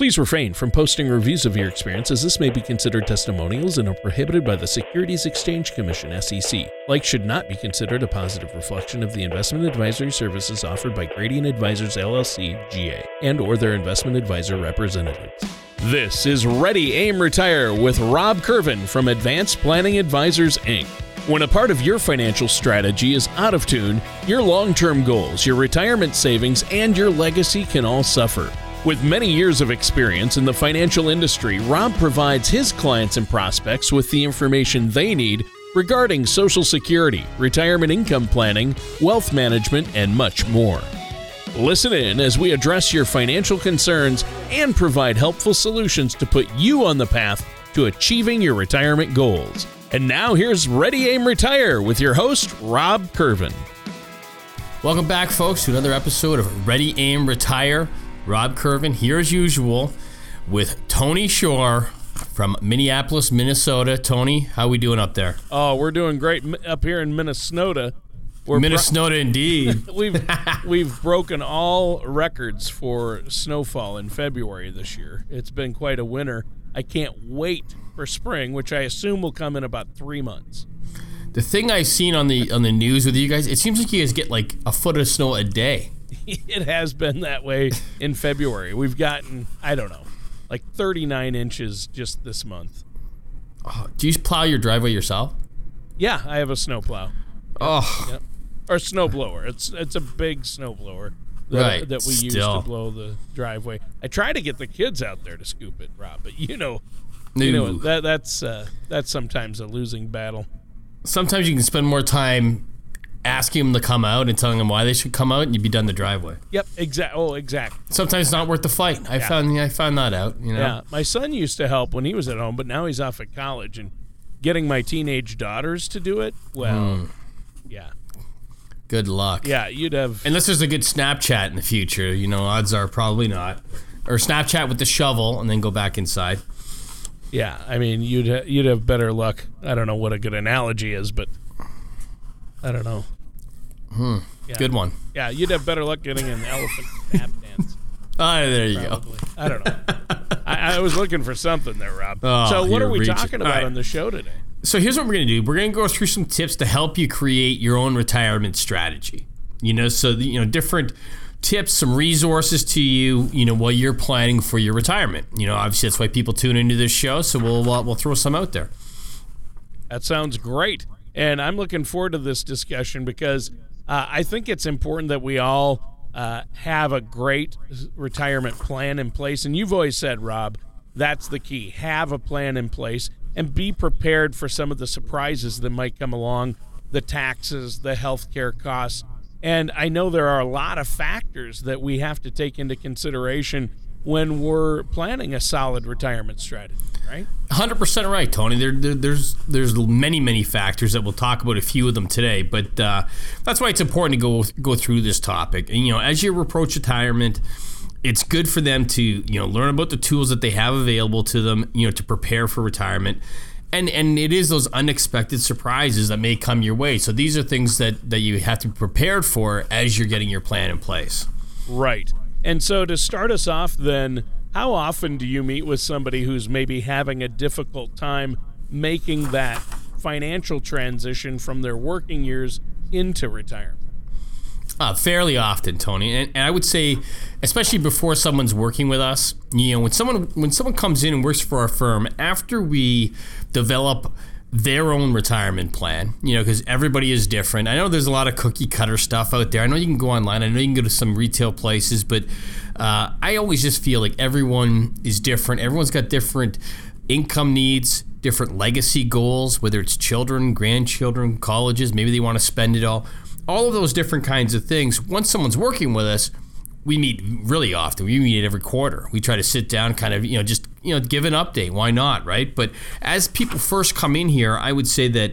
Please refrain from posting reviews of your experience as this may be considered testimonials and are prohibited by the Securities Exchange Commission SEC. Like should not be considered a positive reflection of the investment advisory services offered by Gradient Advisors LLC GA and or their investment advisor representatives. This is Ready Aim Retire with Rob Curvin from Advanced Planning Advisors Inc. When a part of your financial strategy is out of tune, your long term goals, your retirement savings, and your legacy can all suffer. With many years of experience in the financial industry, Rob provides his clients and prospects with the information they need regarding Social Security, retirement income planning, wealth management, and much more. Listen in as we address your financial concerns and provide helpful solutions to put you on the path to achieving your retirement goals. And now here's Ready Aim Retire with your host, Rob Curvin. Welcome back, folks, to another episode of Ready Aim Retire. Rob Curvin here as usual with Tony Shore from Minneapolis, Minnesota. Tony, how we doing up there? Oh, we're doing great up here in Minnesota. We're Minnesota, bro- indeed. we've we've broken all records for snowfall in February this year. It's been quite a winter. I can't wait for spring, which I assume will come in about three months. The thing I've seen on the on the news with you guys, it seems like you guys get like a foot of snow a day. it has been that way in February. We've gotten, I don't know, like 39 inches just this month. Oh, do you plow your driveway yourself? Yeah, I have a snowplow. Yep, oh, yep. or snowblower. It's it's a big snowblower that, right, that we still. use to blow the driveway. I try to get the kids out there to scoop it, Rob, but you know, you know that that's uh, that's sometimes a losing battle. Sometimes you can spend more time asking them to come out and telling them why they should come out, and you'd be done the driveway. Yep, exact. Oh, exact. Sometimes it's not worth the fight. I Yeah. found I found that out. You know. Yeah, my son used to help when he was at home, but now he's off at college and getting my teenage daughters to do it. Well, Hmm. yeah, Good luck. yeah, you'd have. Unless there's a good Snapchat in the future, you know, odds are probably not. Or Snapchat with the shovel and then go back inside. Yeah, I mean, you'd ha- you'd have better luck. I don't know what a good analogy is, but I don't know. Yeah. Good one. Yeah, you'd have better luck getting an elephant tap dance. Ah, there you go. I don't know. I, I was looking for something there, Rob. Oh, so, what you're we reaching. talking about right. on the show today? So here's what we're gonna do. We're gonna go through some tips to help you create your own retirement strategy. You know, so the, you know different tips, some resources to you. You know, while you're planning for your retirement. You know, obviously that's why people tune into this show. So we'll uh, we'll throw some out there. That sounds great. And I'm looking forward to this discussion because uh, I think it's important that we all uh, have a great retirement plan in place. And you've always said, Rob, that's the key. Have a plan in place and be prepared for some of the surprises that might come along the taxes, the healthcare costs. And I know there are a lot of factors that we have to take into consideration when we're planning a solid retirement strategy, right? Hundred percent right, Tony. There, there, there's there's many many factors that we'll talk about a few of them today, but uh, that's why it's important to go go through this topic. And you know, as you approach retirement, it's good for them to you know learn about the tools that they have available to them, you know, to prepare for retirement. And and it is those unexpected surprises that may come your way. So these are things that that you have to be prepared for as you're getting your plan in place. Right. And so to start us off, then, how often do you meet with somebody who's maybe having a difficult time making that financial transition from their working years into retirement? Uh, fairly often, Tony, and, and I would say, especially before someone's working with us, you know, when someone when someone comes in and works for our firm, after we develop their own retirement plan, you know, because everybody is different. I know there's a lot of cookie cutter stuff out there. I know you can go online. I know you can go to some retail places, but uh, I always just feel like everyone is different. Everyone's got different income needs, different legacy goals, whether it's children, grandchildren, colleges, maybe they want to spend it all. All of those different kinds of things. Once someone's working with us, we meet really often. We meet every quarter. We try to sit down, kind of, you know, just, you know, give an update. Why not, right? But as people first come in here, I would say that,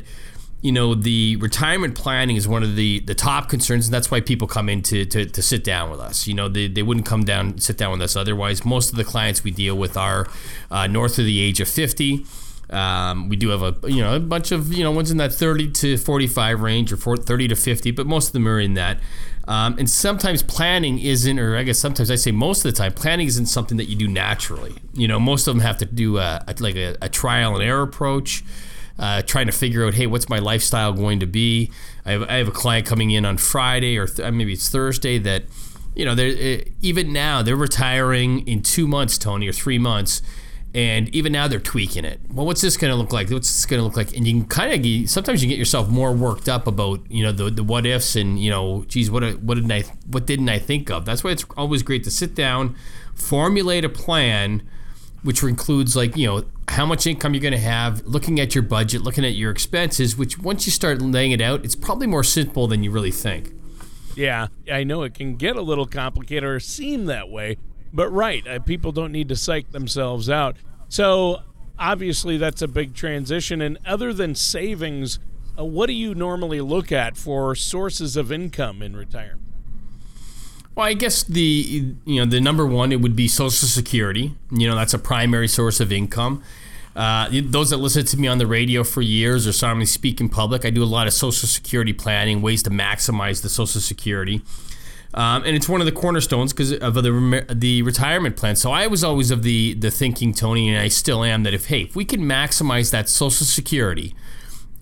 you know, the retirement planning is one of the, the top concerns, and that's why people come in to, to, to sit down with us. You know, they, they wouldn't come down sit down with us otherwise. Most of the clients we deal with are uh, north of the age of 50. Um, we do have a you know a bunch of you know ones in that 30 to 45 range or 30 to 50, but most of them are in that. Um, and sometimes planning isn't, or I guess sometimes I say most of the time, planning isn't something that you do naturally. You know, most of them have to do a, a like a, a, trial and error approach, uh, trying to figure out, hey, what's my lifestyle going to be? I have, I have a client coming in on Friday or th- maybe it's Thursday that, you know, they're even now they're retiring in two months, Tony, or three months and even now they're tweaking it. Well, what's this going to look like? What's this going to look like? And you can kind of sometimes you get yourself more worked up about you know the, the what ifs and you know, geez, what what didn't I what didn't I think of? That's why it's always great to sit down, formulate a plan, which includes like you know how much income you're going to have, looking at your budget, looking at your expenses. Which once you start laying it out, it's probably more simple than you really think. Yeah, I know it can get a little complicated or seem that way but right, people don't need to psych themselves out. So obviously that's a big transition. And other than savings, uh, what do you normally look at for sources of income in retirement? Well, I guess the you know the number one it would be Social Security. You know that's a primary source of income. Uh, those that listen to me on the radio for years or saw me speak in public, I do a lot of Social Security planning, ways to maximize the Social Security. Um, and it's one of the cornerstones because of the the retirement plan. So I was always of the the thinking, Tony, and I still am that if hey, if we can maximize that Social Security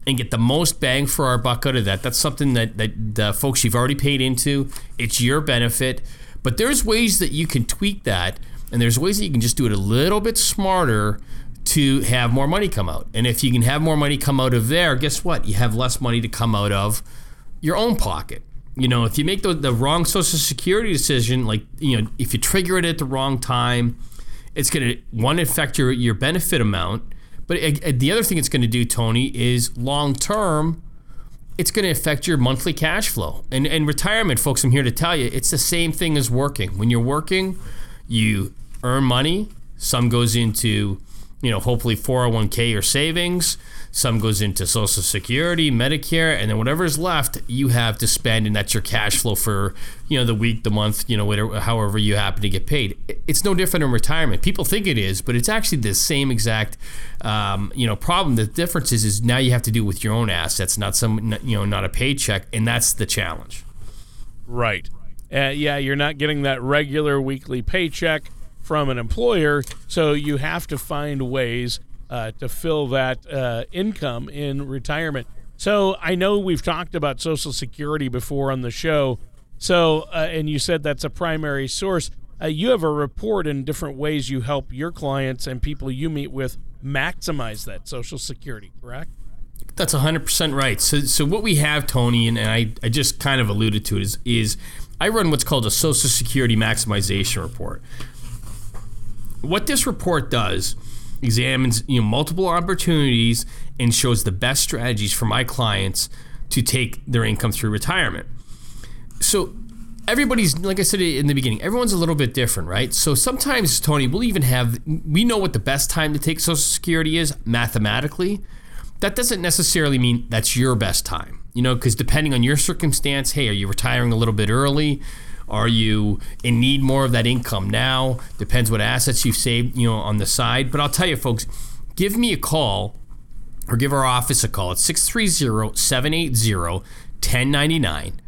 and get the most bang for our buck out of that, that's something that that the folks you've already paid into. It's your benefit, but there's ways that you can tweak that, and there's ways that you can just do it a little bit smarter to have more money come out. And if you can have more money come out of there, guess what? You have less money to come out of your own pocket you know, if you make the, the wrong social security decision, like, you know, if you trigger it at the wrong time, it's going to, one, affect your, your benefit amount. But it, the other thing it's going to do, Tony, is long term, it's going to affect your monthly cash flow. And, and retirement, folks, I'm here to tell you, it's the same thing as working. When you're working, you earn money, some goes into, you know, hopefully 401k or savings some goes into Social Security, Medicare, and then whatever is left, you have to spend, and that's your cash flow for you know the week, the month, you know, whatever, however you happen to get paid. It's no different in retirement. People think it is, but it's actually the same exact um, you know problem. The difference is, is now you have to do with your own assets, not some you know not a paycheck, and that's the challenge. Right. Uh, yeah, you're not getting that regular weekly paycheck from an employer, so you have to find ways uh, to fill that uh, income in retirement. So I know we've talked about Social Security before on the show. So, uh, and you said that's a primary source. Uh, you have a report in different ways you help your clients and people you meet with maximize that Social Security, correct? That's 100% right. So, so what we have, Tony, and I, I just kind of alluded to it, is, is I run what's called a Social Security Maximization Report. What this report does examines you know multiple opportunities and shows the best strategies for my clients to take their income through retirement. So everybody's like I said in the beginning, everyone's a little bit different, right? So sometimes Tony, we'll even have we know what the best time to take Social Security is mathematically. That doesn't necessarily mean that's your best time, you know, because depending on your circumstance, hey, are you retiring a little bit early? Are you in need more of that income now? Depends what assets you've saved, you know, on the side. But I'll tell you, folks, give me a call or give our office a call. at 630 780 1099.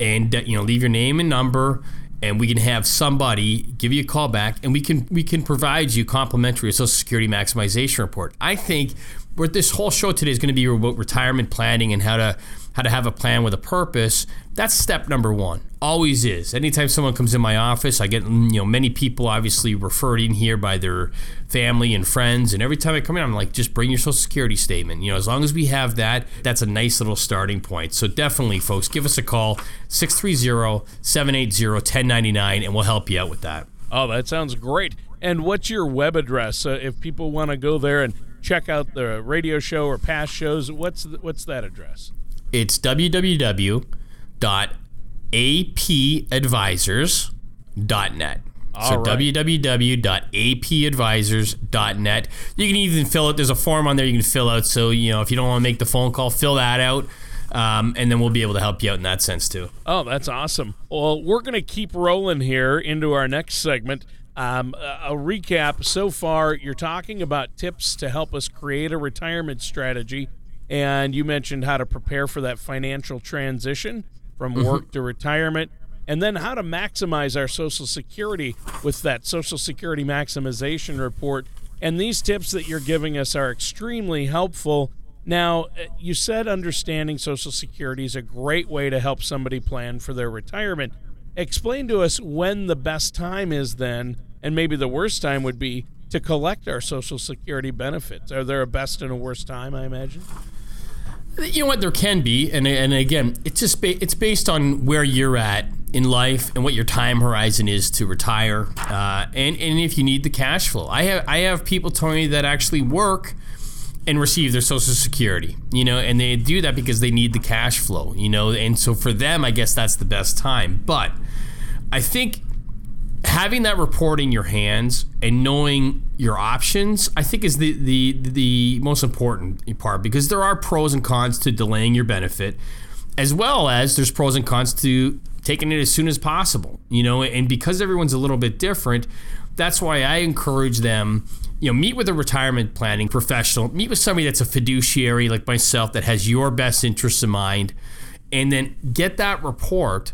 And, uh, you know, leave your name and number and we can have somebody give you a call back and we can we can provide you complimentary social security maximization report i think what this whole show today is going to be about retirement planning and how to how to have a plan with a purpose. That's step number one. Always is. Anytime someone comes in my office, I get you know many people obviously referred in here by their family and friends, and every time I come in, I'm like, just bring your social security statement. You know, as long as we have that, that's a nice little starting point. So definitely, folks, give us a call 630-780-1099, and we'll help you out with that. Oh, that sounds great. And what's your web address uh, if people want to go there and check out the radio show or past shows? What's the, what's that address? It's www.apadvisors.net. All so right. www.apadvisors.net. You can even fill it. There's a form on there you can fill out. So you know if you don't want to make the phone call, fill that out. Um, and then we'll be able to help you out in that sense too. Oh, that's awesome. Well, we're going to keep rolling here into our next segment. Um, a, recap so far, you're talking about tips to help us create a retirement strategy. And you mentioned how to prepare for that financial transition from Mm-hmm. work to retirement, and then how to maximize our Social Security with that Social Security maximization report. And these tips that you're giving us are extremely helpful. Now, uh, you said understanding Social Security is a great way to help somebody plan for their retirement. Explain to us when the best time is then, and maybe the worst time would be to collect our Social Security benefits. Are there a best and a worst time, I imagine? You know what? There can be, and and again, it's just ba- it's based on where you're at in life and what your time horizon is to retire, uh, and and if you need the cash flow. I have I have people telling me that actually work and receive their social security, you know, and they do that because they need the cash flow, you know, and so for them, I guess that's the best time. But I think having that report in your hands and knowing your options, I think is the the the most important part because there are pros and cons to delaying your benefit, as well as there's pros and cons to taking it as soon as possible. You know, and because everyone's a little bit different, that's why I encourage them. You know, meet with a retirement planning professional. Meet with somebody that's a fiduciary like myself that has your best interests in mind, and then get that report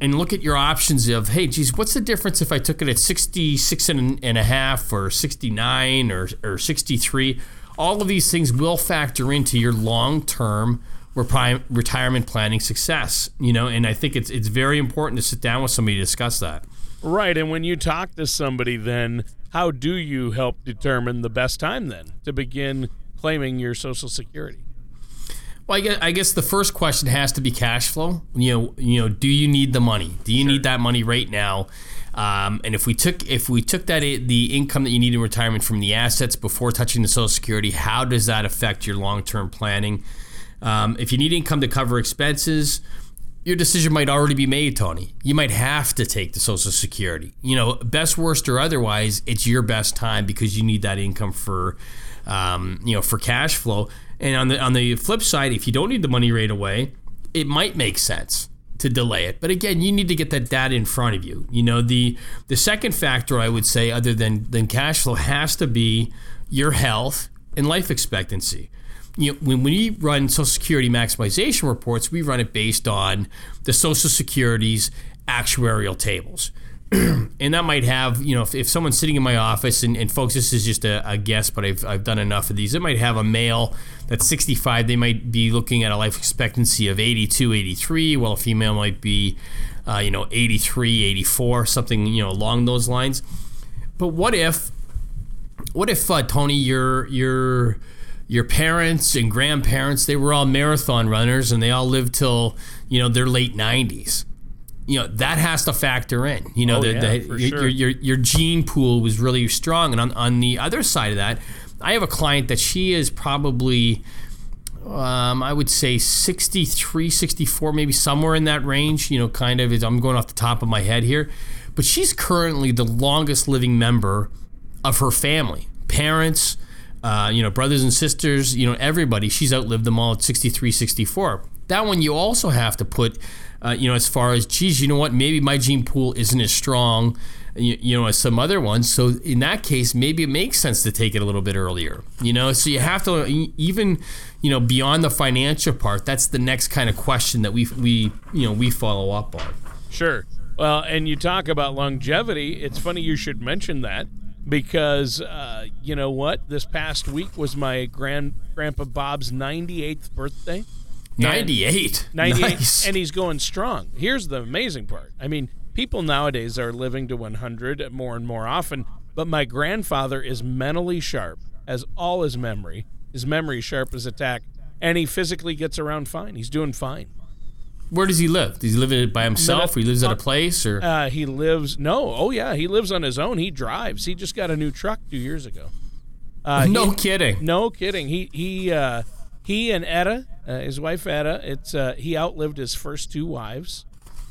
and look at your options of hey geez what's the difference if i took it at 66 and, a half or 69 or, or 63 all of these things will factor into your long-term retirement planning success you know and i think it's it's very important to sit down with somebody to discuss that Right. And when you talk to somebody, then how do you help determine the best time then to begin claiming your Social Security? Well, I guess, I guess the first question has to be cash flow. You know, you know, do you need the money? Do you need that money right now? Um, and if we took if we took that the income that you need in retirement from the assets before touching the Social Security, how does that affect your long term planning? Um, if you need income to cover expenses, your decision might already be made, Tony. You might have to take the Social Security. You know, best, worst, or otherwise, it's your best time because you need that income for, um, you know, for cash flow. And on the on the flip side, if you don't need the money right away, it might make sense to delay it. But again, you need to get that data in front of you. You know, the the second factor I would say, other than than cash flow, has to be your health and life expectancy you know, when we run Social Security maximization reports, we run it based on the Social Security's actuarial tables. and that might have, you know, if, if someone's sitting in my office, and, and folks, this is just a, a guess, but I've, I've done enough of these, it might have a male that's 65. They might be looking at a life expectancy of 82, 83, while a female might be, uh, you know, 83, 84, something, you know, along those lines. But what if, what if, uh, Tony, you're, you're, your parents and grandparents they were all marathon runners and they all lived till you know their late 90s you know that has to factor in you know Oh, the, yeah, the, your, sure. your, your your gene pool was really strong and on, on the other side of that i have a client that she is probably um, I would say 63, 64, maybe somewhere in that range. You know, kind of. I'm going off the top of my head here, but she's currently the longest living member of her family. Parents, uh, you know, brothers and sisters, you know, everybody. She's outlived them all at 63, 64. That one you also have to put, uh, you know, as far as, geez, you know what, maybe my gene pool isn't as strong, you, you know, as some other ones. So in that case, maybe it makes sense to take it a little bit earlier, you know? So you have to, even, you know, beyond the financial part, that's the next kind of question that we, we you know, we follow up on. Sure. Well, and you talk about longevity. It's funny you should mention that because uh, you know what? This past week was my grand grandpa Bob's 98th birthday. 98. 98 Nice. and he's going strong. Here's the amazing part. I mean, people nowadays are living to 100 more and more often, but my grandfather is mentally sharp as all his memory. His memory sharp as a tack, and he physically gets around fine. He's doing fine. Where does he live? Does he live by himself? Or he lives at a place? Or Uh, he lives no, oh yeah, he lives on his own. He drives. He just got a new truck two years ago. Uh, no he- kidding. no kidding. He he uh, he and Etta, uh, his wife Etta, it's uh, he outlived his first two wives.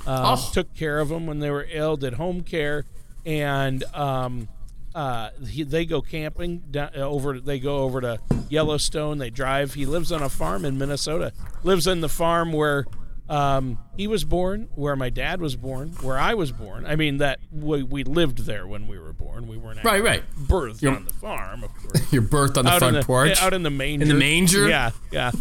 Uh, Oh. Took care of them when they were ill. Did home care, and um, uh, he, they go camping down, uh, over. They go over to Yellowstone. They drive. He lives on a farm in Minnesota. Lives in the farm where Um, he was born where my dad was born, where I was born. I mean that we, we lived there when we were born. We weren't Right, right. birthed You're- on the farm, of course. Your birth on the out front the, porch. out in the manger. In the manger? Yeah, yeah.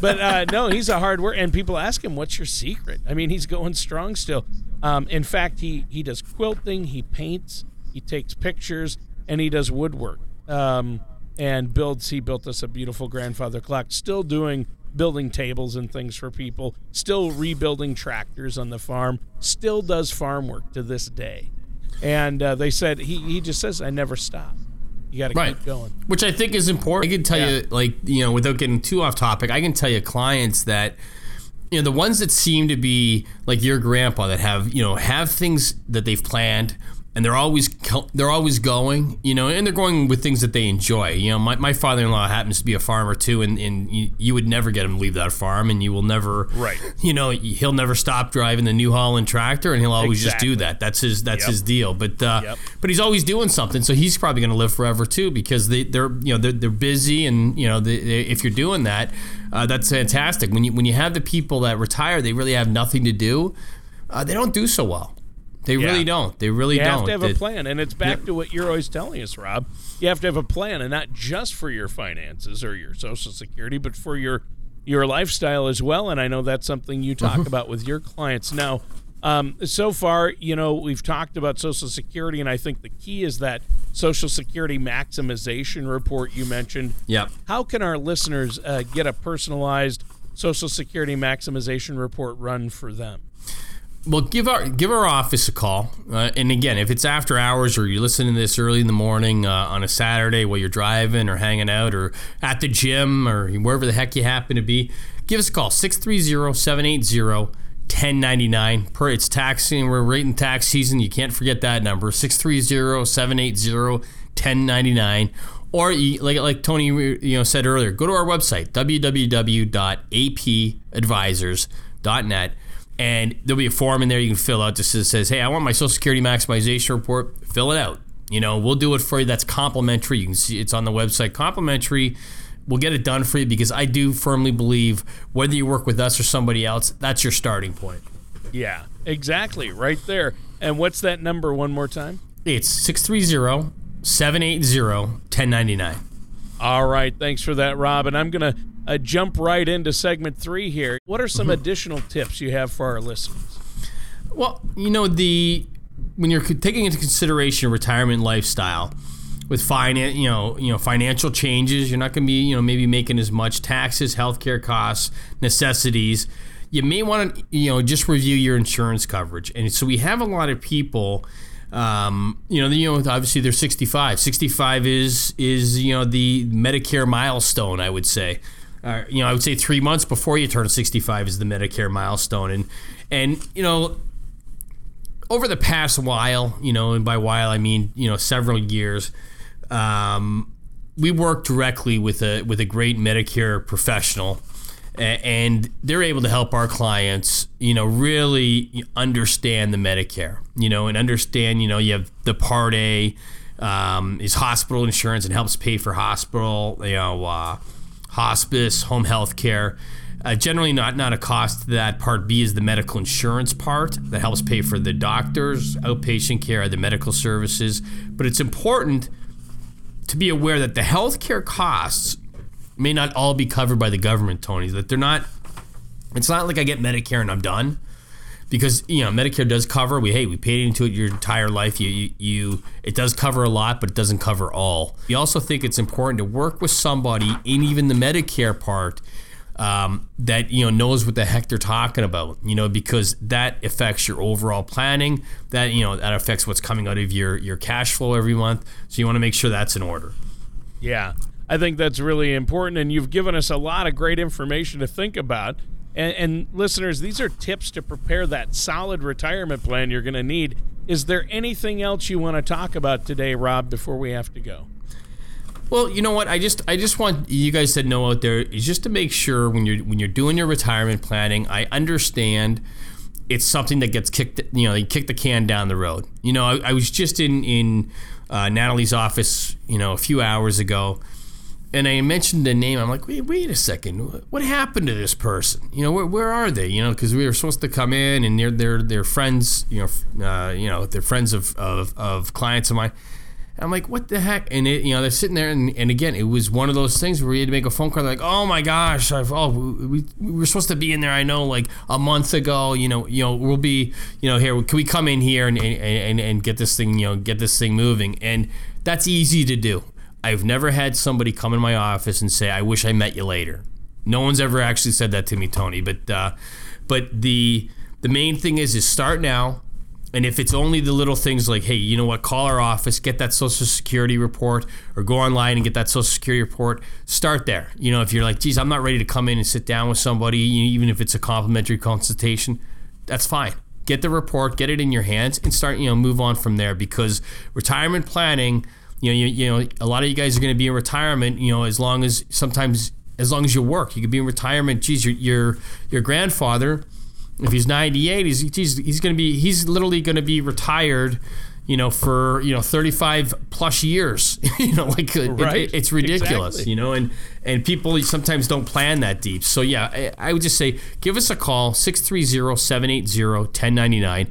But uh, no, he's a hard worker, and people ask him, "What's your secret?" I mean, he's going strong still. Um, in fact, he he does quilting, he paints, he takes pictures, and he does woodwork. Um, and builds. He built us a beautiful grandfather clock. Still doing building tables and things for people. Still rebuilding tractors on the farm. Still does farm work to this day. And uh, they said he he just says, "I never stop." You got to Right. keep going. Which I think is important. I can tell Yeah. you, like, you know, without getting too off topic, I can tell you clients that, you know, the ones that seem to be like your grandpa that have, you know, have things that they've planned and they're always they're always going, you know, and they're going with things that they enjoy. You know, my, my father-in-law happens to be a farmer too, and, and you, you would never get him to leave that farm, and you will never, Right. You know, he'll never stop driving the New Holland tractor, and he'll always just do that. That's his that's Yep. his deal. But uh, Yep. but he's always doing something, so he's probably going to live forever too because they they're you know they're, they're busy and you know they, they, if you're doing that, uh, that's fantastic. When you when you have the people that retire, they really have nothing to do. Uh, they don't do so well. They Yeah. really don't. They really You don't. You have to have a plan, and it's back to what you're always telling us, Rob. You have to have a plan, and not just for your finances or your Social Security, but for your your lifestyle as well. And I know that's something you Mm-hmm. talk about with your clients. Now, um, so far, you know, we've talked about Social Security, and I think the key is that Social Security maximization report you mentioned. Yeah. How can our listeners uh, get a personalized Social Security maximization report run for them? Well, give our give our office a call. Uh, and again, if it's after hours or you're listening to this early in the morning uh, on a Saturday while you're driving or hanging out or at the gym or wherever the heck you happen to be, give us a call 630-780-1099. Per it's tax season. we're right in tax season. You can't forget that number 630-780-1099. Or like like Tony you know said earlier, go to our website www.apadvisors.net and there'll be a form in there you can fill out that says, says, "Hey, I want my Social Security maximization report." Fill it out. You know, we'll do it for you. That's complimentary. You can see it's on the website. Complimentary. We'll get it done for you because I do firmly believe whether you work with us or somebody else, that's your starting point. Yeah, exactly, right there. And what's that number one more time? It's 630 780 1099. All right, thanks for that, Rob. And I'm going to uh, jump right into segment three here. What are some additional tips you have for our listeners? Well, you know the when you're taking into consideration retirement lifestyle with finance, you know, you know financial changes, you're not going to be, you know, maybe making as much taxes, healthcare costs, necessities. You may want to, you know, just review your insurance coverage. And so we have a lot of people um, you know, you know, obviously they're 65. 65 is is you know the Medicare milestone. I would say, uh, you know, I would say three months before you turn 65 is the Medicare milestone, and and you know, over the past while, you know, and by while I mean you know several years, um, we work directly with a with a great Medicare professional, and they're able to help our clients, you know, really understand the Medicare, you know, and understand, you know, you have the Part A um, is hospital insurance and helps pay for hospital, you know, uh, hospice, home health care. Uh, generally, not not a cost that. Part B is the medical insurance part that helps pay for the doctors, outpatient care, the medical services. But it's important to be aware that the healthcare costs may not all be covered by the government, Tony. That they're not. It's not like I get Medicare and I'm done, because you know Medicare does cover. We hey we paid into it your entire life. You, you you it does cover a lot, but it doesn't cover all. We also think it's important to work with somebody in even the Medicare part. Um, that you know knows what the heck they're talking about, you know, because that affects your overall planning. That you know that affects what's coming out of your your cash flow every month. So you want to make sure that's in order. Yeah, I think that's really important, and you've given us a lot of great information to think about. And, and listeners, these are tips to prepare that solid retirement plan you're going to need. Is there anything else you want to talk about today, Rob, before we have to go? Well, you know what? I just I just want you guys to know out there is just to make sure when you're when you're doing your retirement planning, I understand it's something that gets kicked. You know, you kick the can down the road. You know, I, I was just in in uh, Natalie's office, you know, a few hours ago, and I mentioned the name. I'm like, wait, wait a second. What happened to this person? You know, where, where are they? You know, because we were supposed to come in and they're they're, they're friends. You know, uh, you know, they're friends of, of, of clients of mine. I'm like, what the heck? And it, you know, they're sitting there, and, and again, it was one of those things where we had to make a phone call. Like, oh my gosh, I've, oh, we, we were supposed to be in there. I know, like a month ago. You know, you know, we'll be, you know, here. Can we come in here and and, and get this thing, you know, get this thing moving? And that's easy to do. I've never had somebody come in my office and say, "I wish I met you later." No one's ever actually said that to me, Tony. But uh, but the the main thing is is start now. And if it's only the little things like, hey, you know what, call our office, get that social security report, or go online and get that social security report, start there. You know, if you're like, geez, I'm not ready to come in and sit down with somebody, even if it's a complimentary consultation, that's fine. Get the report, get it in your hands, and start, you know, move on from there because retirement planning – you know, you, you know, a lot of you guys are going to be in retirement. You know, as long as sometimes as long as you work, you could be in retirement. Geez, your your, your grandfather, if he's 98, he's geez, he's going to be he's literally going to be retired. You know, for you know, 35 plus years. you know, like right. it, it's ridiculous. Exactly. You know, and and people sometimes don't plan that deep. So yeah, I, I would just say give us a call 630-780-1099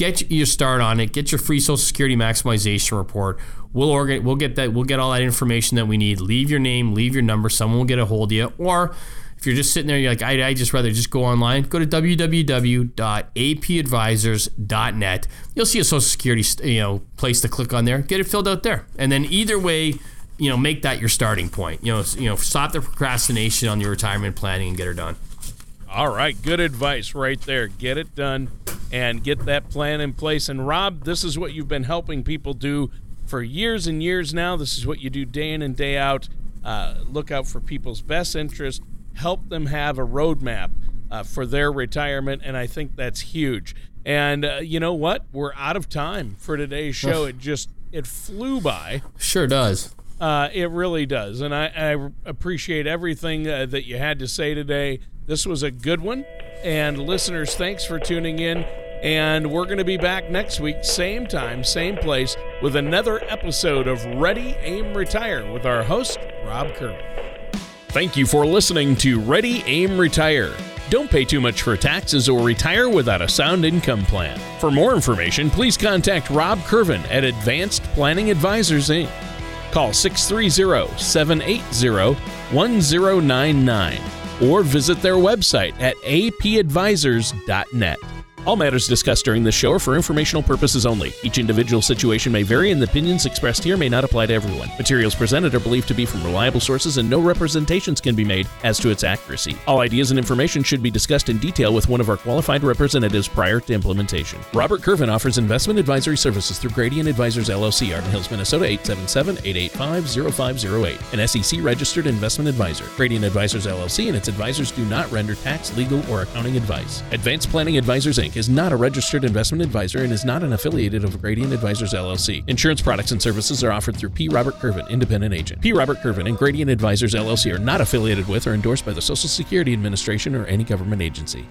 get your start on it. Get your free Social Security maximization report. We'll organ- we'll get that. We'll get all that information that we need. Leave your name, leave your number. Someone will get a hold of you. Or if you're just sitting there, you're like, I, I just rather just go online. Go to www.apadvisors.net. You'll see a Social Security you know place to click on there. Get it filled out there, and then either way you know make that your starting point you know you know stop the procrastination on your retirement planning and get her done all right good advice right there get it done and get that plan in place and rob this is what you've been helping people do for years and years now. This is what you do day in and day out. Uh, look out for people's best interest, help them have a roadmap uh, for their retirement, and I think that's huge. And uh, you know what? We're out of time for today's show. it just it flew by. Sure does. Uh, it really does, and I, I appreciate everything uh, that you had to say today. This was a good one, and listeners, thanks for tuning in. And we're going to be back next week, same time, same place, with another episode of Ready, Aim, Retire with our host, Rob Curvin. Thank you for listening to Ready, Aim, Retire. Don't pay too much for taxes or retire without a sound income plan. For more information, please contact Rob Curvin at Advanced Planning Advisors Inc. Call 630 780 1099 or visit their website at apadvisors.net. All matters discussed during this show are for informational purposes only. Each individual situation may vary, and the opinions expressed here may not apply to everyone. Materials presented are believed to be from reliable sources, and no representations can be made as to its accuracy. All ideas and information should be discussed in detail with one of our qualified representatives prior to implementation. Robert Curvin offers investment advisory services through Gradient Advisors LLC, Arden Hills, Minnesota 877-885-0508, an SEC registered investment advisor. Gradient Advisors LLC and its advisors do not render tax, legal, or accounting advice. Advanced Planning Advisors Inc Bank is not a registered investment advisor and is not an affiliated of Gradient Advisors LLC. Insurance products and services are offered through P. Robert Curvin, independent agent. P. Robert Curvin and Gradient Advisors LLC are not affiliated with or endorsed by the Social Security Administration or any government agency.